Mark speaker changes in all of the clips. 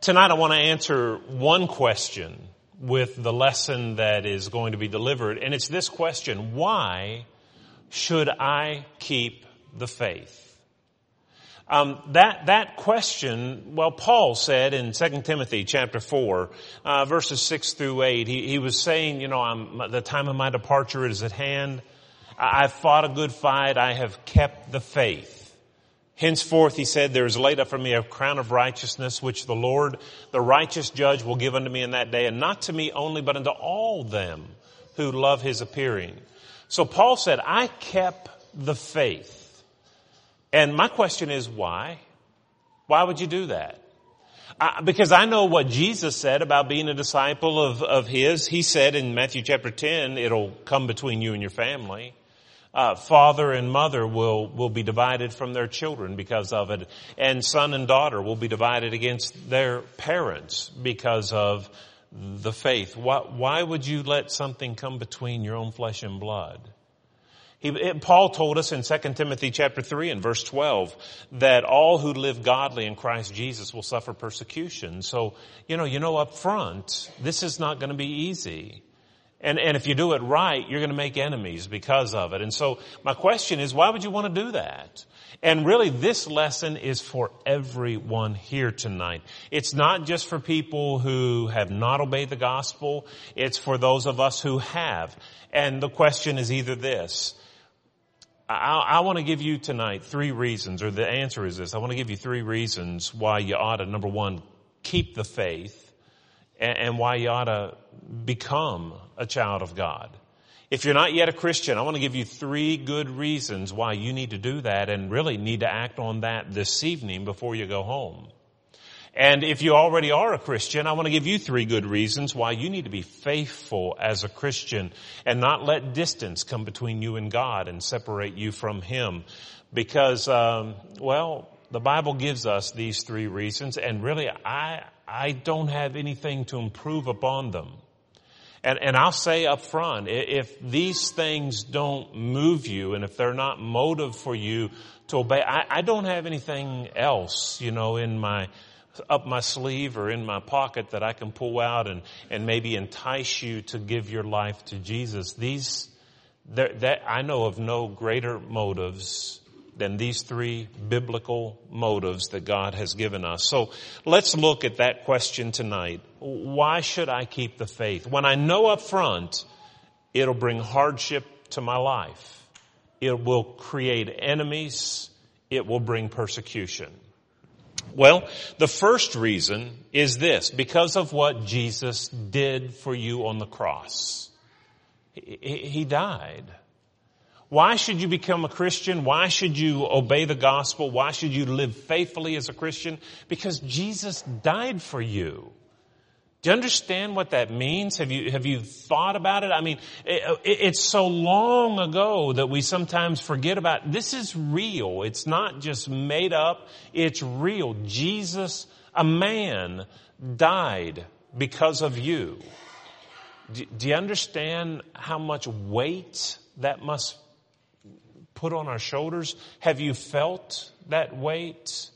Speaker 1: Tonight I want to answer one question with the lesson that is going to be delivered, and it's this question, why should I keep the faith? Um, that that question, well, Paul said in 2 Timothy chapter four, uh, verses six through eight, he, he was saying, you know, I'm, the time of my departure is at hand. I've fought a good fight. I have kept the faith. Henceforth, he said, there is laid up for me a crown of righteousness, which the Lord, the righteous judge, will give unto me in that day, and not to me only, but unto all them who love his appearing. So Paul said, I kept the faith. And my question is, why? Why would you do that? I, because I know what Jesus said about being a disciple of, of his. He said in Matthew chapter 10, it'll come between you and your family uh, father and mother will will be divided from their children because of it, and son and daughter will be divided against their parents because of the faith. Why, why would you let something come between your own flesh and blood? He, it, Paul told us in 2 Timothy chapter 3 and verse 12 that all who live godly in Christ Jesus will suffer persecution. So, you know, you know up front, this is not going to be easy. And, and if you do it right, you're going to make enemies because of it. And so my question is, why would you want to do that? And really this lesson is for everyone here tonight. It's not just for people who have not obeyed the gospel. It's for those of us who have. And the question is either this. I, I want to give you tonight three reasons, or the answer is this. I want to give you three reasons why you ought to, number one, keep the faith and why you ought to become a child of God. If you're not yet a Christian, I want to give you three good reasons why you need to do that and really need to act on that this evening before you go home. And if you already are a Christian, I want to give you three good reasons why you need to be faithful as a Christian and not let distance come between you and God and separate you from Him. Because, um, well, the Bible gives us these three reasons, and really, I I don't have anything to improve upon them. And, and I'll say up front, if these things don't move you and if they're not motive for you to obey, I, I don't have anything else, you know, in my, up my sleeve or in my pocket that I can pull out and, and maybe entice you to give your life to Jesus. These, that, I know of no greater motives than these three biblical motives that God has given us. So let's look at that question tonight. Why should I keep the faith? When I know up front, it'll bring hardship to my life. It will create enemies. It will bring persecution. Well, the first reason is this, because of what Jesus did for you on the cross. He died. Why should you become a Christian? Why should you obey the gospel? Why should you live faithfully as a Christian? Because Jesus died for you. Do you understand what that means? Have you, have you thought about it? I mean, it, it, it's so long ago that we sometimes forget about, this is real. It's not just made up. It's real. Jesus, a man, died because of you. Do, do you understand how much weight that must put on our shoulders? Have you felt that weight?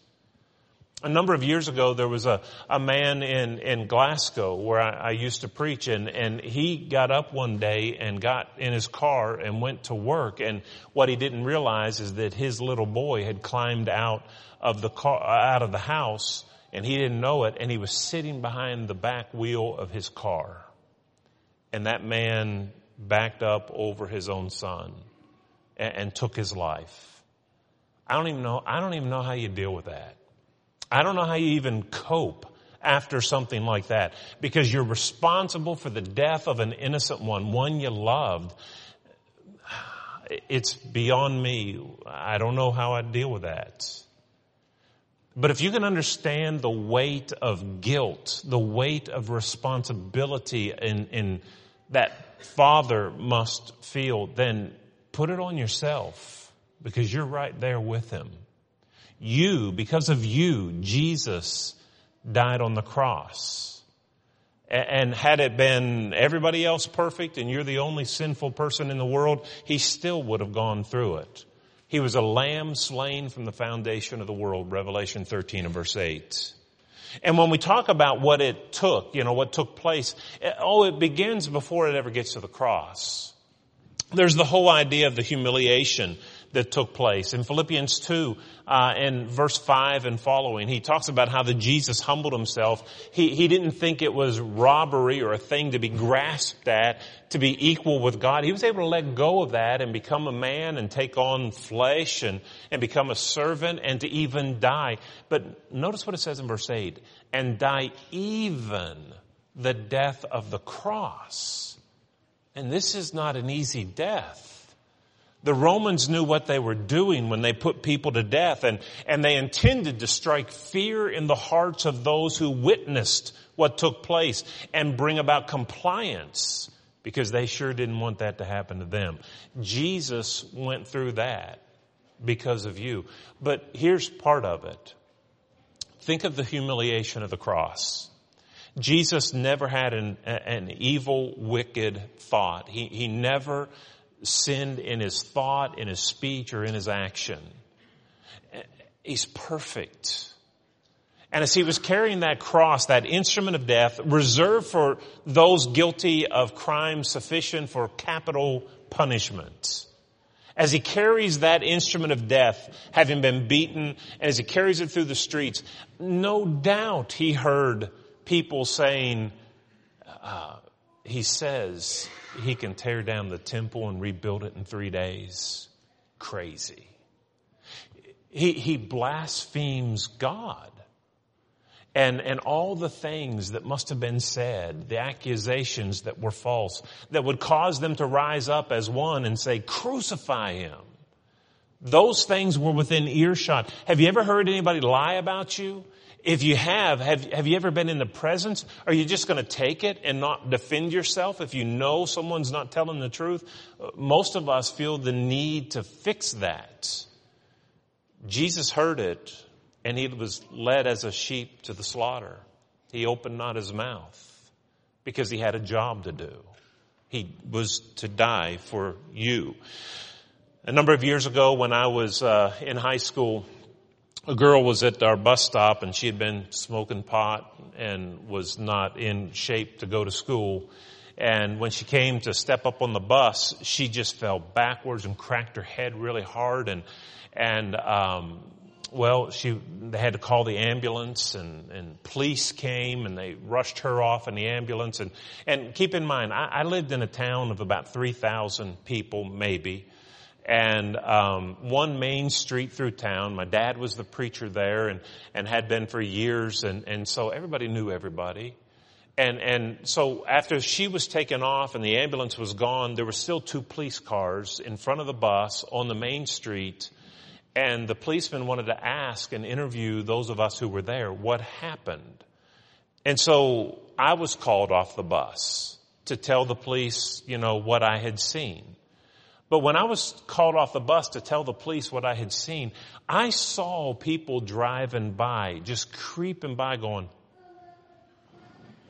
Speaker 1: A number of years ago, there was a, a man in, in Glasgow where I, I used to preach and, and he got up one day and got in his car and went to work. And what he didn't realize is that his little boy had climbed out of the car, out of the house and he didn't know it and he was sitting behind the back wheel of his car. And that man backed up over his own son and, and took his life. I don't even know, I don't even know how you deal with that. I don't know how you even cope after something like that because you're responsible for the death of an innocent one, one you loved. It's beyond me. I don't know how I deal with that. But if you can understand the weight of guilt, the weight of responsibility in, in that father must feel, then Put it on yourself because you're right there with him. You, because of you, Jesus died on the cross. And had it been everybody else perfect and you're the only sinful person in the world, he still would have gone through it. He was a lamb slain from the foundation of the world, Revelation 13 and verse 8. And when we talk about what it took, you know, what took place, oh, it begins before it ever gets to the cross. There's the whole idea of the humiliation that took place. In Philippians 2, uh, in verse 5 and following, he talks about how the Jesus humbled himself. He, he didn't think it was robbery or a thing to be grasped at, to be equal with God. He was able to let go of that and become a man and take on flesh and, and become a servant and to even die. But notice what it says in verse 8, and die even the death of the cross. And this is not an easy death. The Romans knew what they were doing when they put people to death and, and they intended to strike fear in the hearts of those who witnessed what took place and bring about compliance because they sure didn't want that to happen to them. Jesus went through that because of you. But here's part of it. Think of the humiliation of the cross. Jesus never had an, an evil, wicked thought. He, he never sinned in his thought, in his speech, or in his action. He's perfect. And as he was carrying that cross, that instrument of death, reserved for those guilty of crimes sufficient for capital punishment, as he carries that instrument of death, having been beaten, and as he carries it through the streets, no doubt he heard people saying, uh, he says, he can tear down the temple and rebuild it in three days. Crazy. He, he blasphemes God. And, and all the things that must have been said, the accusations that were false, that would cause them to rise up as one and say, crucify him. Those things were within earshot. Have you ever heard anybody lie about you? If you have, have, have you ever been in the presence? Are you just going to take it and not defend yourself if you know someone's not telling the truth? Most of us feel the need to fix that. Jesus heard it and he was led as a sheep to the slaughter. He opened not his mouth because he had a job to do. He was to die for you. A number of years ago when I was uh, in high school, a girl was at our bus stop and she had been smoking pot and was not in shape to go to school. And when she came to step up on the bus, she just fell backwards and cracked her head really hard. And, and, um, well, she, they had to call the ambulance and, and police came and they rushed her off in the ambulance. And, and keep in mind, I, I lived in a town of about 3,000 people, maybe and um, one main street through town. My dad was the preacher there and, and had been for years, and, and so everybody knew everybody. And, and so after she was taken off and the ambulance was gone, there were still two police cars in front of the bus on the main street. And the policeman wanted to ask and interview those of us who were there what happened. And so I was called off the bus to tell the police, you know, what I had seen. But when I was called off the bus to tell the police what I had seen, I saw people driving by, just creeping by going,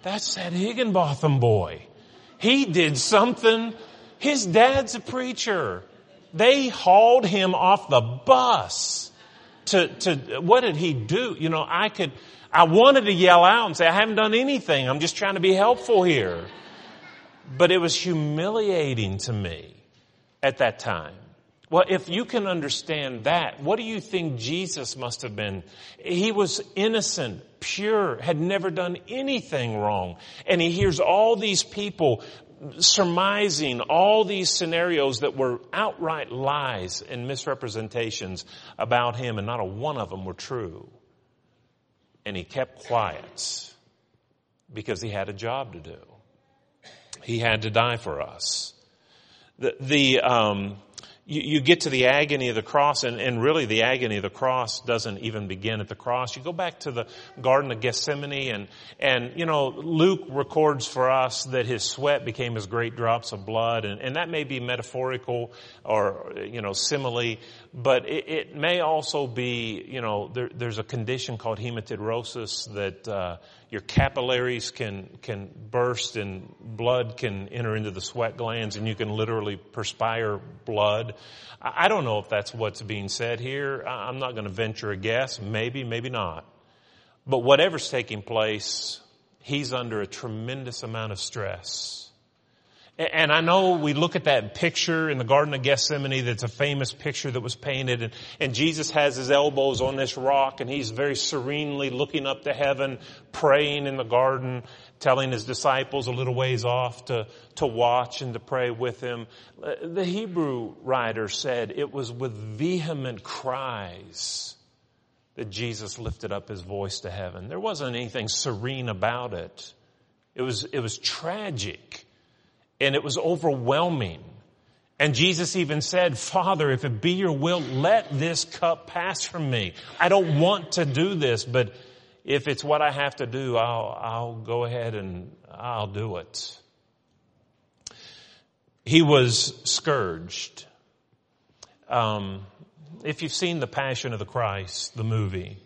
Speaker 1: that's that Higginbotham boy. He did something. His dad's a preacher. They hauled him off the bus to, to, what did he do? You know, I could, I wanted to yell out and say, I haven't done anything. I'm just trying to be helpful here. But it was humiliating to me at that time. Well, if you can understand that, what do you think Jesus must have been? He was innocent, pure, had never done anything wrong. And he hears all these people surmising all these scenarios that were outright lies and misrepresentations about him, and not a one of them were true. And he kept quiet because he had a job to do. He had to die for us the, the um, you, you, get to the agony of the cross, and, and really the agony of the cross doesn't even begin at the cross. You go back to the Garden of Gethsemane, and and you know Luke records for us that his sweat became as great drops of blood, and, and that may be metaphorical or you know simile, but it, it may also be you know there, there's a condition called hematidrosis that. Uh, your capillaries can, can burst and blood can enter into the sweat glands and you can literally perspire blood. I don't know if that's what's being said here. I'm not going to venture a guess. Maybe, maybe not. But whatever's taking place, he's under a tremendous amount of stress. And I know we look at that picture in the Garden of Gethsemane that's a famous picture that was painted and, and, Jesus has his elbows on this rock and he's very serenely looking up to heaven, praying in the garden, telling his disciples a little ways off to, to watch and to pray with him. Uh, the Hebrew writer said it was with vehement cries that Jesus lifted up his voice to heaven. There wasn't anything serene about it. It was, it was tragic and it was overwhelming. And Jesus even said, Father, if it be your will, let this cup pass from me. I don't want to do this, but if it's what I have to do, I'll, I'll go ahead and I'll do it. He was scourged. Um, if you've seen The Passion of the Christ, the movie,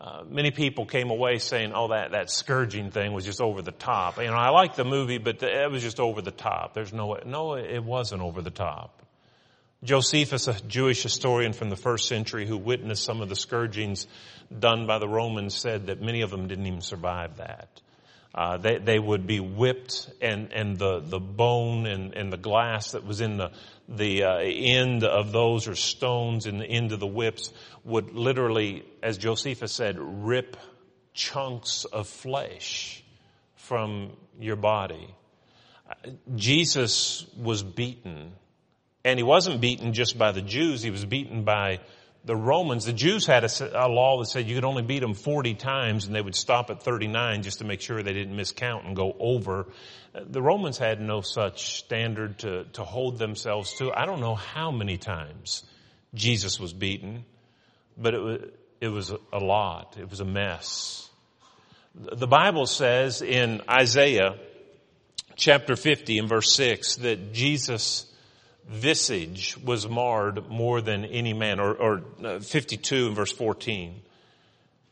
Speaker 1: uh, many people came away saying, "Oh, that that scourging thing was just over the top." You know, I like the movie, but the, it was just over the top. There's no no, it wasn't over the top. Josephus, a Jewish historian from the first century who witnessed some of the scourgings done by the Romans, said that many of them didn't even survive that. Uh, they, they would be whipped and, and the, the bone and, and the glass that was in the, the uh, end of those or stones in the end of the whips would literally, as Josephus said, rip chunks of flesh from your body. Jesus was beaten. And he wasn't beaten just by the Jews, he was beaten by the Romans, the Jews had a, a, law that said you could only beat them 40 times and they would stop at 39 just to make sure they didn't miscount and go over. The Romans had no such standard to, to hold themselves to. I don't know how many times Jesus was beaten, but it was, it was a lot. It was a mess. The Bible says in Isaiah chapter 50 and verse 6 that Jesus visage was marred more than any man, or, or uh, 52 in verse 14.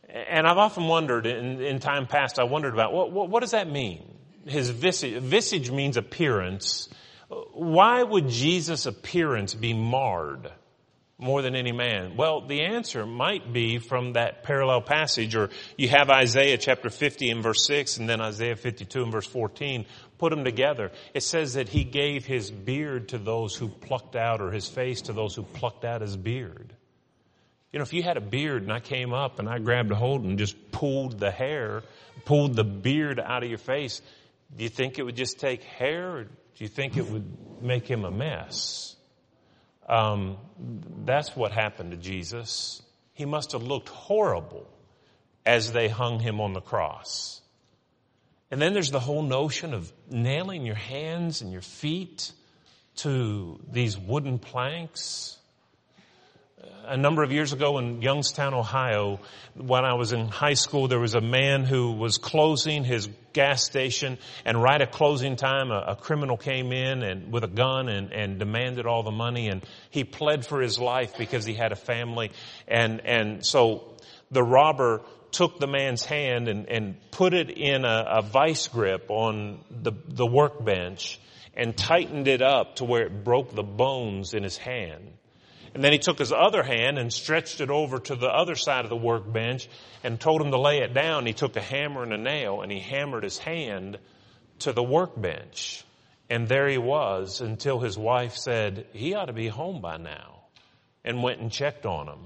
Speaker 1: And I've often wondered, in, in time past, I wondered about what, what, what does that mean? His visage, visage means appearance. Why would Jesus' appearance be marred? more than any man? Well, the answer might be from that parallel passage, or you have Isaiah chapter 50 and verse 6, and then Isaiah 52 and verse 14. Put them together. It says that he gave his beard to those who plucked out, or his face to those who plucked out his beard. You know, if you had a beard and I came up and I grabbed a hold and just pulled the hair, pulled the beard out of your face, do you think it would just take hair, or do you think it would make him a mess? Um, that's what happened to Jesus. He must have looked horrible as they hung him on the cross. And then there's the whole notion of nailing your hands and your feet to these wooden planks. A number of years ago in Youngstown, Ohio, when I was in high school, there was a man who was closing his gas station and right at closing time, a, a criminal came in and with a gun and, and demanded all the money and he pled for his life because he had a family. And, and so the robber took the man's hand and, and put it in a, a vice grip on the, the workbench and tightened it up to where it broke the bones in his hand. And then he took his other hand and stretched it over to the other side of the workbench and told him to lay it down. He took a hammer and a nail and he hammered his hand to the workbench. And there he was until his wife said, he ought to be home by now and went and checked on him.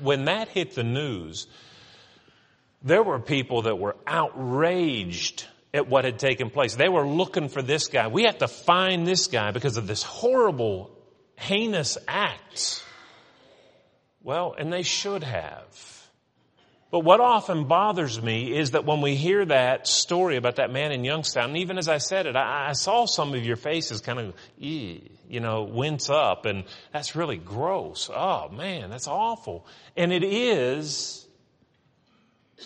Speaker 1: When that hit the news, there were people that were outraged at what had taken place. They were looking for this guy. We have to find this guy because of this horrible heinous act. Well, and they should have. But what often bothers me is that when we hear that story about that man in Youngstown, and even as I said it, I, I saw some of your faces kind of, you know, wince up, and that's really gross. Oh man, that's awful. And it is,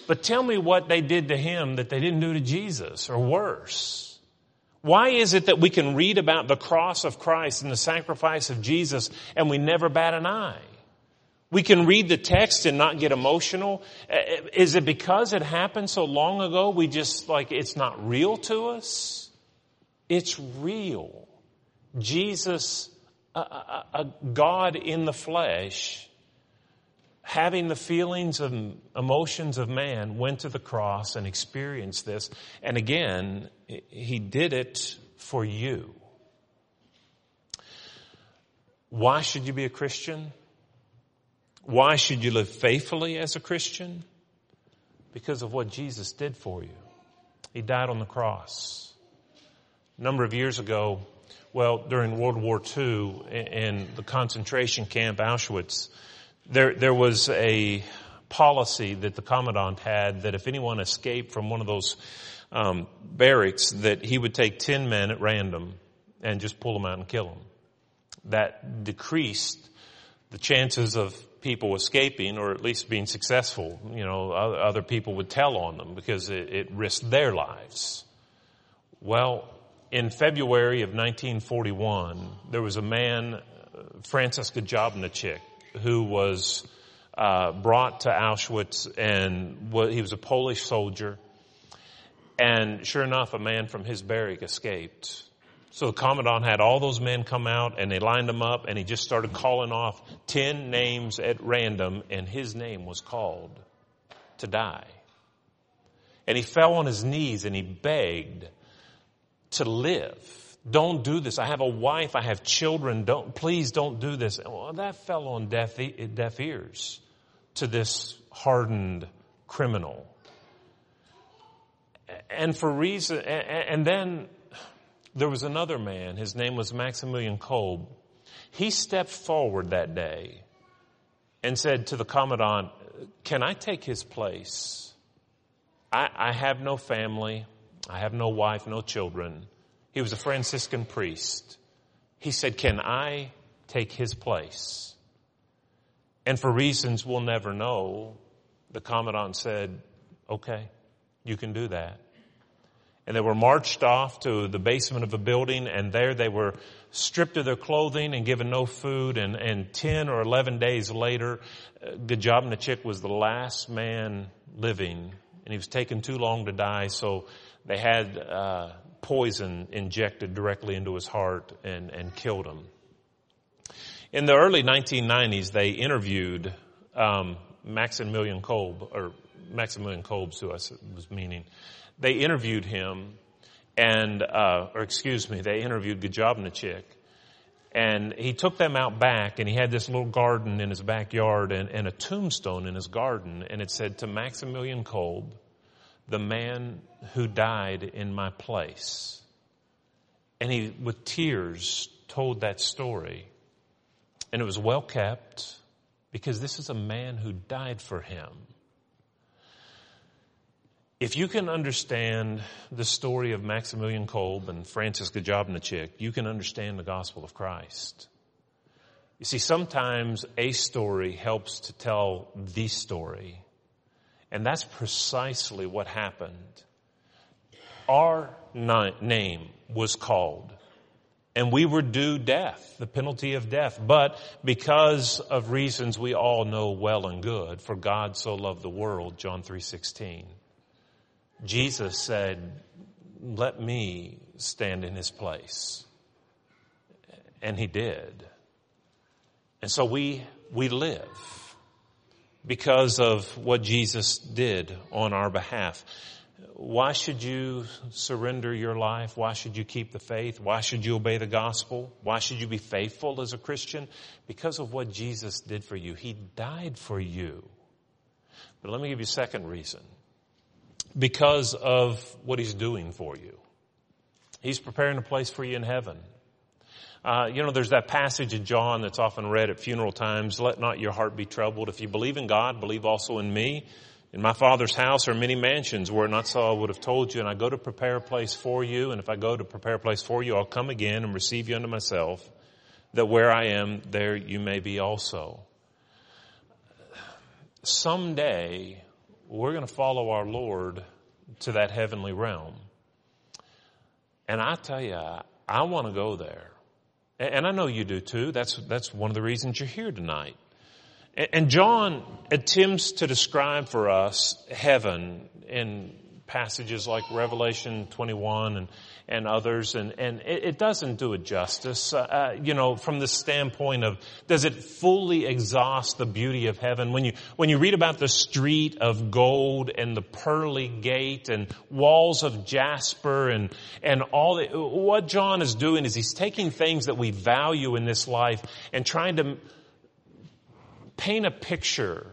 Speaker 1: but tell me what they did to him that they didn't do to Jesus, or worse. Why is it that we can read about the cross of Christ and the sacrifice of Jesus and we never bat an eye? We can read the text and not get emotional. Uh, is it because it happened so long ago we just like it's not real to us? It's real. Jesus, a, a, a God in the flesh, having the feelings and emotions of man, went to the cross and experienced this. And again, he did it for you. Why should you be a Christian? Why should you live faithfully as a Christian? Because of what Jesus did for you. He died on the cross. A number of years ago, well, during World War II in the concentration camp Auschwitz, there, there was a policy that the commandant had that if anyone escaped from one of those um, barracks, that he would take 10 men at random and just pull them out and kill them. That decreased the chances of people escaping or at least being successful. You know, other people would tell on them because it, it risked their lives. Well, in February of 1941, there was a man, Francis Gajowniczek, who was uh, brought to Auschwitz, and he was a Polish soldier. And sure enough, a man from his barrack escaped. So the commandant had all those men come out and they lined them up and he just started calling off 10 names at random and his name was called to die. And he fell on his knees and he begged to live. Don't do this. I have a wife. I have children. Don't, please don't do this. Well, that fell on deaf, deaf ears to this hardened criminal. And for reason, and then there was another man. His name was Maximilian Kolbe. He stepped forward that day and said to the commandant, can I take his place? I, I have no family. I have no wife, no children. He was a Franciscan priest. He said, can I take his place? And for reasons we'll never know, the commandant said, okay, you can do that. And they were marched off to the basement of a building and there they were stripped of their clothing and given no food and, and 10 or 11 days later, uh, Gajowniczek was the last man living and he was taken too long to die so they had uh, poison injected directly into his heart and, and killed him. In the early 1990s, they interviewed um, Maximilian Kolb, or Maximilian Kolbe, who I was meaning. They interviewed him, and uh, or excuse me, they interviewed Gajowniczek, and he took them out back, and he had this little garden in his backyard, and, and a tombstone in his garden, and it said to Maximilian Kolbe, the man who died in my place. And he, with tears, told that story. And it was well kept because this is a man who died for him. If you can understand the story of Maximilian Kolb and Francis Gajowniczek, you can understand the gospel of Christ. You see, sometimes a story helps to tell the story. And that's precisely what happened. Our name was called and we were due death, the penalty of death. But because of reasons we all know well and good, for God so loved the world, John 3:16. Jesus said, "Let me stand in his place." And he did. And so we we live because of what Jesus did on our behalf. Why should you surrender your life? Why should you keep the faith? Why should you obey the gospel? Why should you be faithful as a Christian? Because of what Jesus did for you. He died for you. But let me give you a second reason. Because of what He's doing for you. He's preparing a place for you in heaven. Uh, you know, there's that passage in John that's often read at funeral times. Let not your heart be troubled. If you believe in God, believe also in me. In my Father's house are many mansions. where not so, I would have told you. And I go to prepare a place for you. And if I go to prepare a place for you, I'll come again and receive you unto myself, that where I am, there you may be also. Someday, we're going to follow our Lord to that heavenly realm. And I tell you, I want to go there. And I know you do too. That's, that's one of the reasons you're here tonight. And John attempts to describe for us heaven in passages like Revelation 21 and, and others, and, and it, it doesn't do it justice. Uh, uh, you know, from the standpoint of, does it fully exhaust the beauty of heaven? When you, when you read about the street of gold and the pearly gate and walls of jasper and, and all the, what John is doing is he's taking things that we value in this life and trying to paint a picture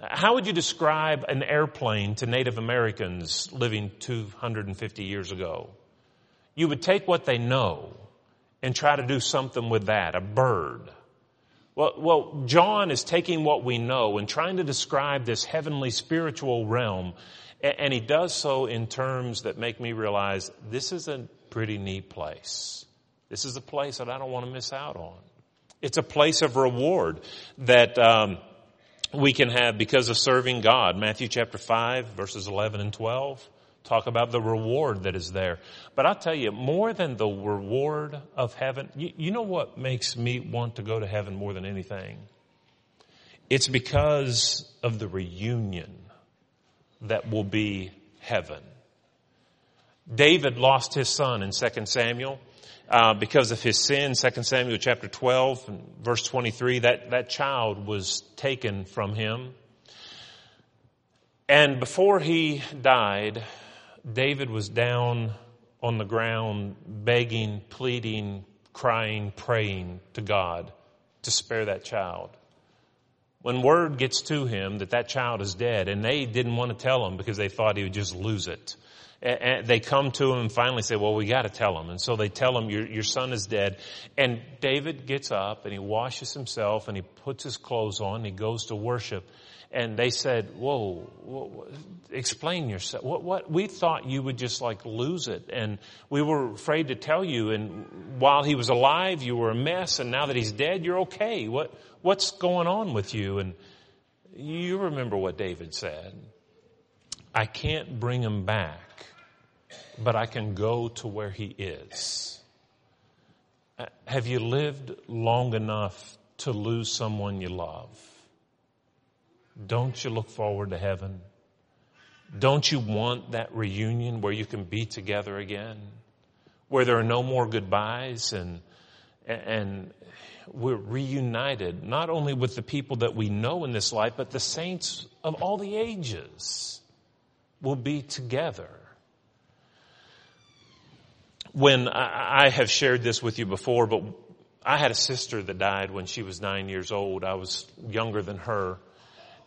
Speaker 1: how would you describe an airplane to Native Americans living 250 years ago? You would take what they know and try to do something with that, a bird. Well, well, John is taking what we know and trying to describe this heavenly spiritual realm, and he does so in terms that make me realize this is a pretty neat place. This is a place that I don't want to miss out on. It's a place of reward that um, we can have because of serving God. Matthew chapter 5 verses 11 and 12 talk about the reward that is there. But I'll tell you, more than the reward of heaven, you, you know what makes me want to go to heaven more than anything? It's because of the reunion that will be heaven. David lost his son in 2 Samuel uh, because of his sin. 2 Samuel chapter 12 verse 23, that, that child was taken from him. And before he died, David was down on the ground begging, pleading, crying, praying to God to spare that child. When word gets to him that that child is dead, and they didn't want to tell him because they thought he would just lose it and they come to him and finally say, well, we got to tell him. And so they tell him, your, your son is dead. And David gets up and he washes himself and he puts his clothes on and he goes to worship. And they said, whoa, whoa explain yourself. What, what, we thought you would just like lose it. And we were afraid to tell you. And while he was alive, you were a mess. And now that he's dead, you're okay. What, what's going on with you? And you remember what David said. I can't bring him back but I can go to where He is. Uh, have you lived long enough to lose someone you love? Don't you look forward to heaven? Don't you want that reunion where you can be together again? Where there are no more goodbyes and, and we're reunited, not only with the people that we know in this life, but the saints of all the ages will be together when I, have shared this with you before, but I had a sister that died when she was nine years old. I was younger than her.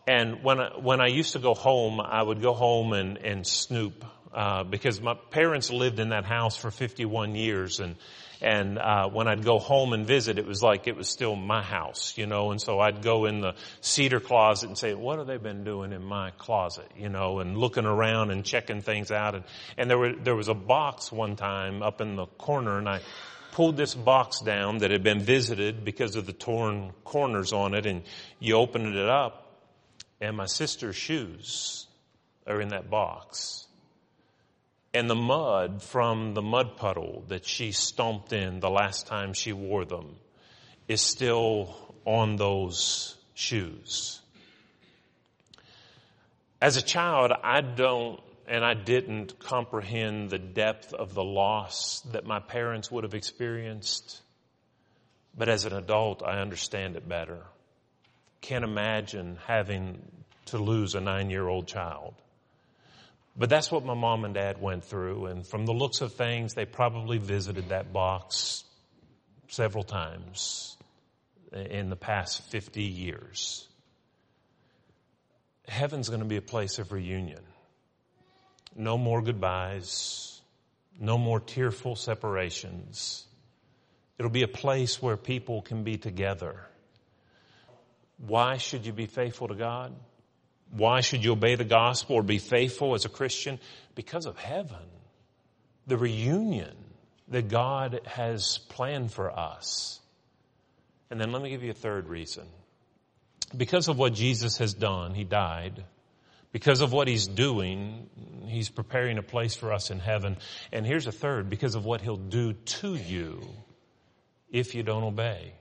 Speaker 1: And when I, when I used to go home, I would go home and, and snoop, uh, because my parents lived in that house for 51 years and, and uh, when I'd go home and visit, it was like it was still my house, you know. And so I'd go in the cedar closet and say, "What have they been doing in my closet?" You know, and looking around and checking things out. And and there were there was a box one time up in the corner, and I pulled this box down that had been visited because of the torn corners on it, and you opened it up, and my sister's shoes are in that box and the mud from the mud puddle that she stomped in the last time she wore them is still on those shoes. As a child, I don't and I didn't comprehend the depth of the loss that my parents would have experienced. But as an adult, I understand it better. Can't imagine having to lose a nine year old child. But that's what my mom and dad went through. And from the looks of things, they probably visited that box several times in the past 50 years. Heaven's going to be a place of reunion. No more goodbyes. No more tearful separations. It'll be a place where people can be together. Why should you be faithful to God? Why should you obey the gospel or be faithful as a Christian? Because of heaven. The reunion that God has planned for us. And then let me give you a third reason. Because of what Jesus has done, He died. Because of what He's doing, He's preparing a place for us in heaven. And here's a third, because of what He'll do to you if you don't obey.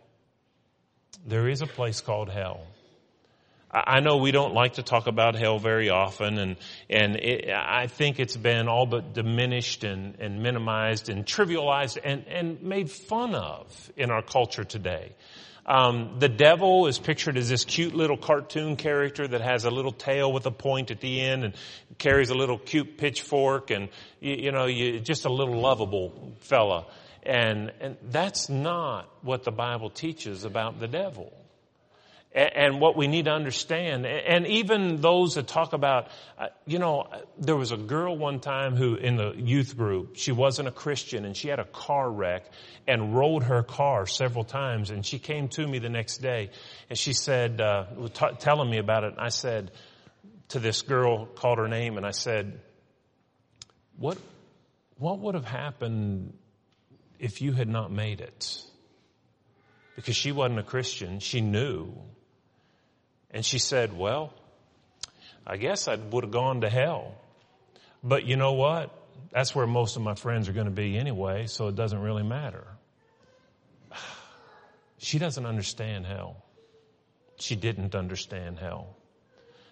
Speaker 1: There is a place called hell. I know we don't like to talk about hell very often, and and it, I think it's been all but diminished and, and minimized and trivialized and and made fun of in our culture today. Um, the devil is pictured as this cute little cartoon character that has a little tail with a point at the end and carries a little cute pitchfork, and you, you know, you, just a little lovable fella. And and that's not what the Bible teaches about the devil and what we need to understand. And even those that talk about, uh, you know, there was a girl one time who in the youth group, she wasn't a Christian and she had a car wreck and rolled her car several times. And she came to me the next day and she said, uh, t- telling me about it. And I said to this girl, called her name and I said, what, what would have happened if you had not made it? Because she wasn't a Christian. She knew and she said, well, I guess I would have gone to hell. But you know what? That's where most of my friends are going to be anyway, so it doesn't really matter. She doesn't understand hell. She didn't understand hell.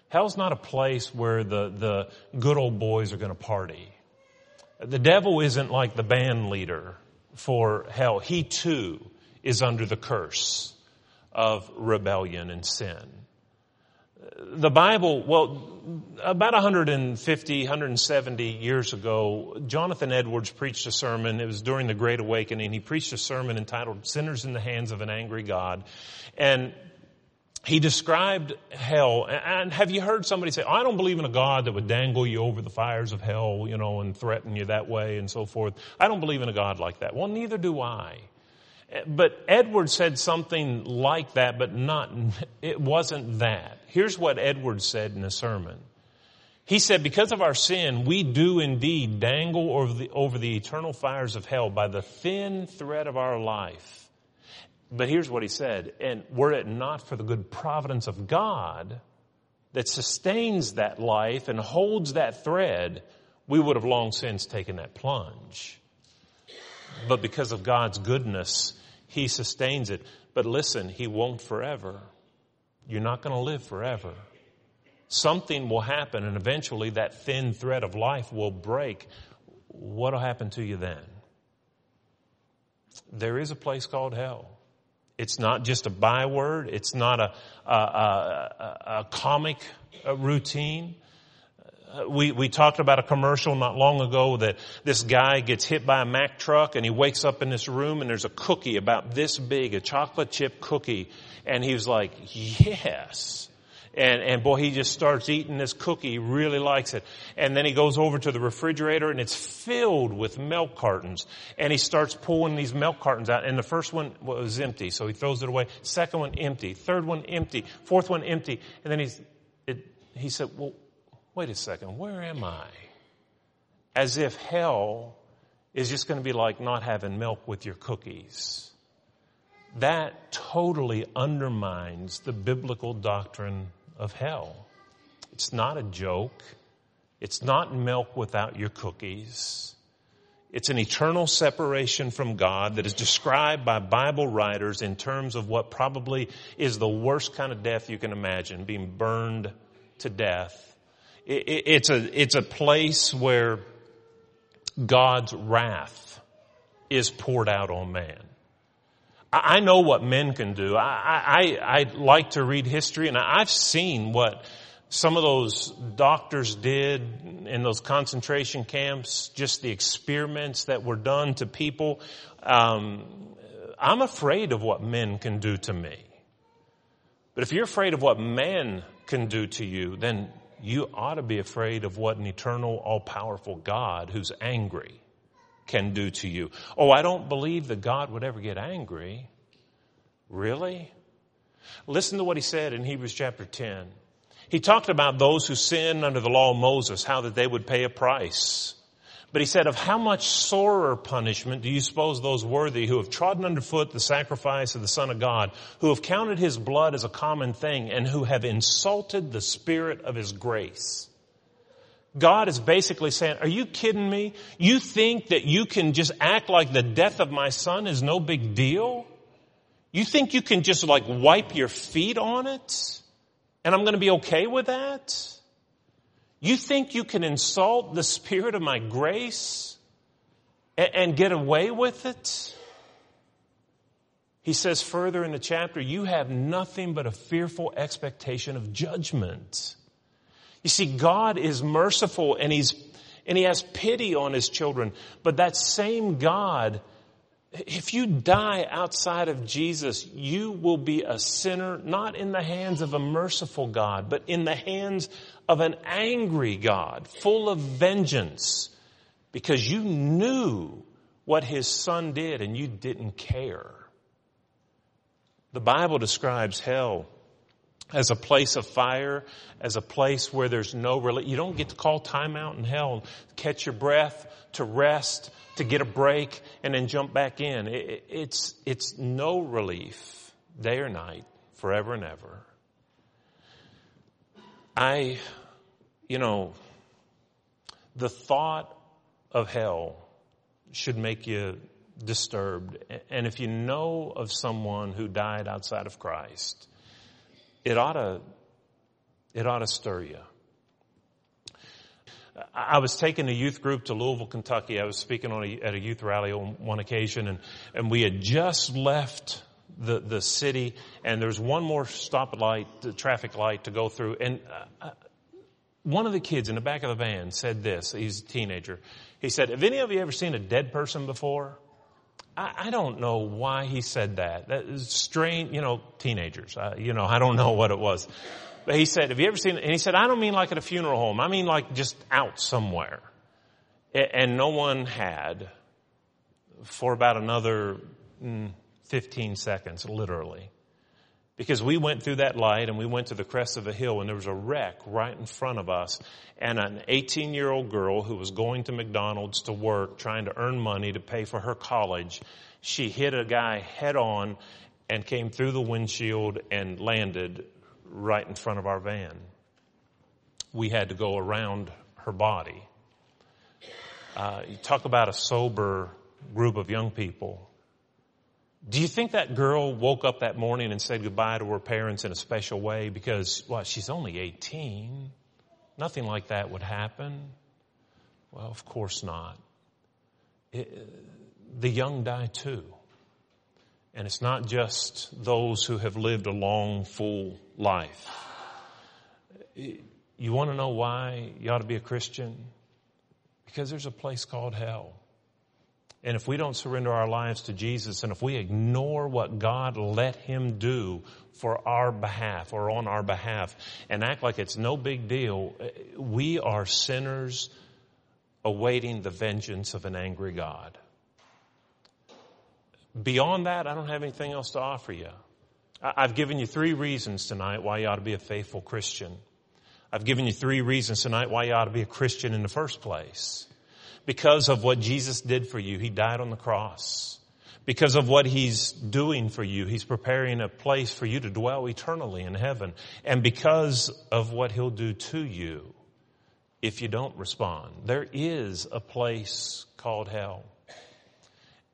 Speaker 1: Hell's not a place where the, the good old boys are going to party. The devil isn't like the band leader for hell. He too is under the curse of rebellion and sin the Bible, well, about 150, 170 years ago, Jonathan Edwards preached a sermon. It was during the Great Awakening. He preached a sermon entitled Sinners in the Hands of an Angry God. And he described hell. And have you heard somebody say, I don't believe in a God that would dangle you over the fires of hell, you know, and threaten you that way and so forth. I don't believe in a God like that. Well, neither do I. But Edwards said something like that, but not, it wasn't that. Here's what Edwards said in a sermon. He said, because of our sin, we do indeed dangle over the, over the eternal fires of hell by the thin thread of our life. But here's what he said, and were it not for the good providence of God that sustains that life and holds that thread, we would have long since taken that plunge. But because of God's goodness, He sustains it. But listen, He won't forever. You're not going to live forever. Something will happen and eventually that thin thread of life will break. What'll happen to you then? There is a place called hell. It's not just a byword. It's not a, a, a, a comic uh, routine. Uh, we, we talked about a commercial not long ago that this guy gets hit by a Mack truck and he wakes up in this room and there's a cookie about this big, a chocolate chip cookie. And he was like, yes. And, and boy, he just starts eating this cookie. He really likes it. And then he goes over to the refrigerator and it's filled with milk cartons. And he starts pulling these milk cartons out. And the first one was empty, so he throws it away. Second one empty. Third one empty. Fourth one empty. And then he's, it, he said, well, wait a second, where am I? As if hell is just going to be like not having milk with your cookies. That totally undermines the biblical doctrine of hell. It's not a joke. It's not milk without your cookies. It's an eternal separation from God that is described by Bible writers in terms of what probably is the worst kind of death you can imagine, being burned to death it's a, it's a place where God's wrath is poured out on man. I know what men can do. I, I, I like to read history and I've seen what some of those doctors did in those concentration camps, just the experiments that were done to people. Um, I'm afraid of what men can do to me. But if you're afraid of what man can do to you, then you ought to be afraid of what an eternal, all-powerful God who's angry can do to you. Oh, I don't believe that God would ever get angry. Really? Listen to what he said in Hebrews chapter 10. He talked about those who sinned under the law of Moses, how that they would pay a price. But he said, of how much sorer punishment do you suppose those worthy who have trodden underfoot the sacrifice of the Son of God, who have counted his blood as a common thing, and who have insulted the Spirit of his grace? God is basically saying, are you kidding me? You think that you can just act like the death of my son is no big deal? You think you can just like wipe your feet on it? And I'm to be okay with that? You think you can insult the Spirit of my grace and, and get away with it? He says further in the chapter, you have nothing but a fearful expectation of judgment. You see, God is merciful and He's, and He has pity on His children, but that same God if you die outside of Jesus, you will be a sinner, not in the hands of a merciful God, but in the hands of an angry God, full of vengeance, because you knew what his son did and you didn't care. The Bible describes hell as a place of fire, as a place where there's no relief. You don't get to call time out in hell, catch your breath, to rest, to get a break and then jump back in. It, it's, it's no relief, day or night, forever and ever. I, you know, the thought of hell should make you disturbed. And if you know of someone who died outside of Christ, it ought to, it ought to stir you. I was taking a youth group to Louisville, Kentucky. I was speaking a, at a youth rally on one occasion and, and we had just left the, the city and there was one more stoplight, the traffic light to go through. And uh, uh, one of the kids in the back of the van said this. He's a teenager. He said, have any of you ever seen a dead person before? I, I don't know why he said that. That is strange, you know, teenagers. Uh, you know, I don't know what it was. But he said, have you ever seen, and he said, I don't mean like at a funeral home. I mean like just out somewhere. And no one had for about another mm, 15 seconds, literally. Because we went through that light and we went to the crest of a hill and there was a wreck right in front of us and an 18 year old girl who was going to McDonald's to work trying to earn money to pay for her college. She hit a guy head on and came through the windshield and landed right in front of our van. We had to go around her body. Uh, you talk about a sober group of young people. Do you think that girl woke up that morning and said goodbye to her parents in a special way because, well, she's only 18? Nothing like that would happen. Well, of course not. It, the young die too. And it's not just those who have lived a long, full life. You want to know why you ought to be a Christian? Because there's a place called hell. And if we don't surrender our lives to Jesus and if we ignore what God let Him do for our behalf or on our behalf and act like it's no big deal, we are sinners awaiting the vengeance of an angry God. Beyond that, I don't have anything else to offer you. I've given you three reasons tonight why you ought to be a faithful Christian. I've given you three reasons tonight why you ought to be a Christian in the first place. Because of what Jesus did for you, He died on the cross. Because of what He's doing for you, He's preparing a place for you to dwell eternally in heaven. And because of what He'll do to you if you don't respond. There is a place called hell.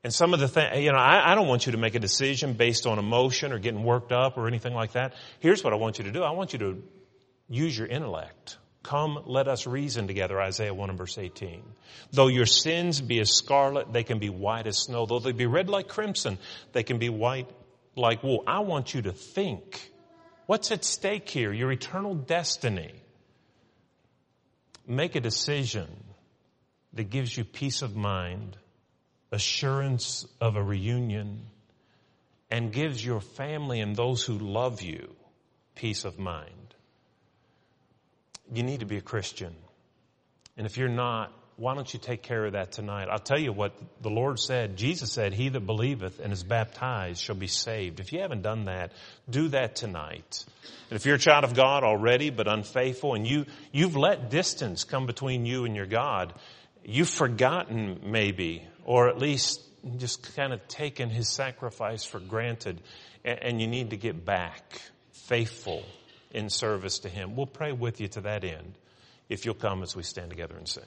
Speaker 1: And some of the things, you know, I, I, don't want you to make a decision based on emotion or getting worked up or anything like that. Here's what I want you to do. I want you to use your intellect. Come, let us reason together, Isaiah 1 and verse 18. Though your sins be as scarlet, they can be white as snow. Though they be red like crimson, they can be white like wool. I want you to think. What's at stake here? Your eternal destiny. Make a decision that gives you peace of mind assurance of a reunion, and gives your family and those who love you peace of mind. You need to be a Christian. And if you're not, why don't you take care of that tonight? I'll tell you what the Lord said. Jesus said, he that believeth and is baptized shall be saved. If you haven't done that, do that tonight. And if you're a child of God already, but unfaithful, and you, you've let distance come between you and your God, you've forgotten maybe or at least just kind of taken his sacrifice for granted and you need to get back faithful in service to him. We'll pray with you to that end if you'll come as we stand together and sing.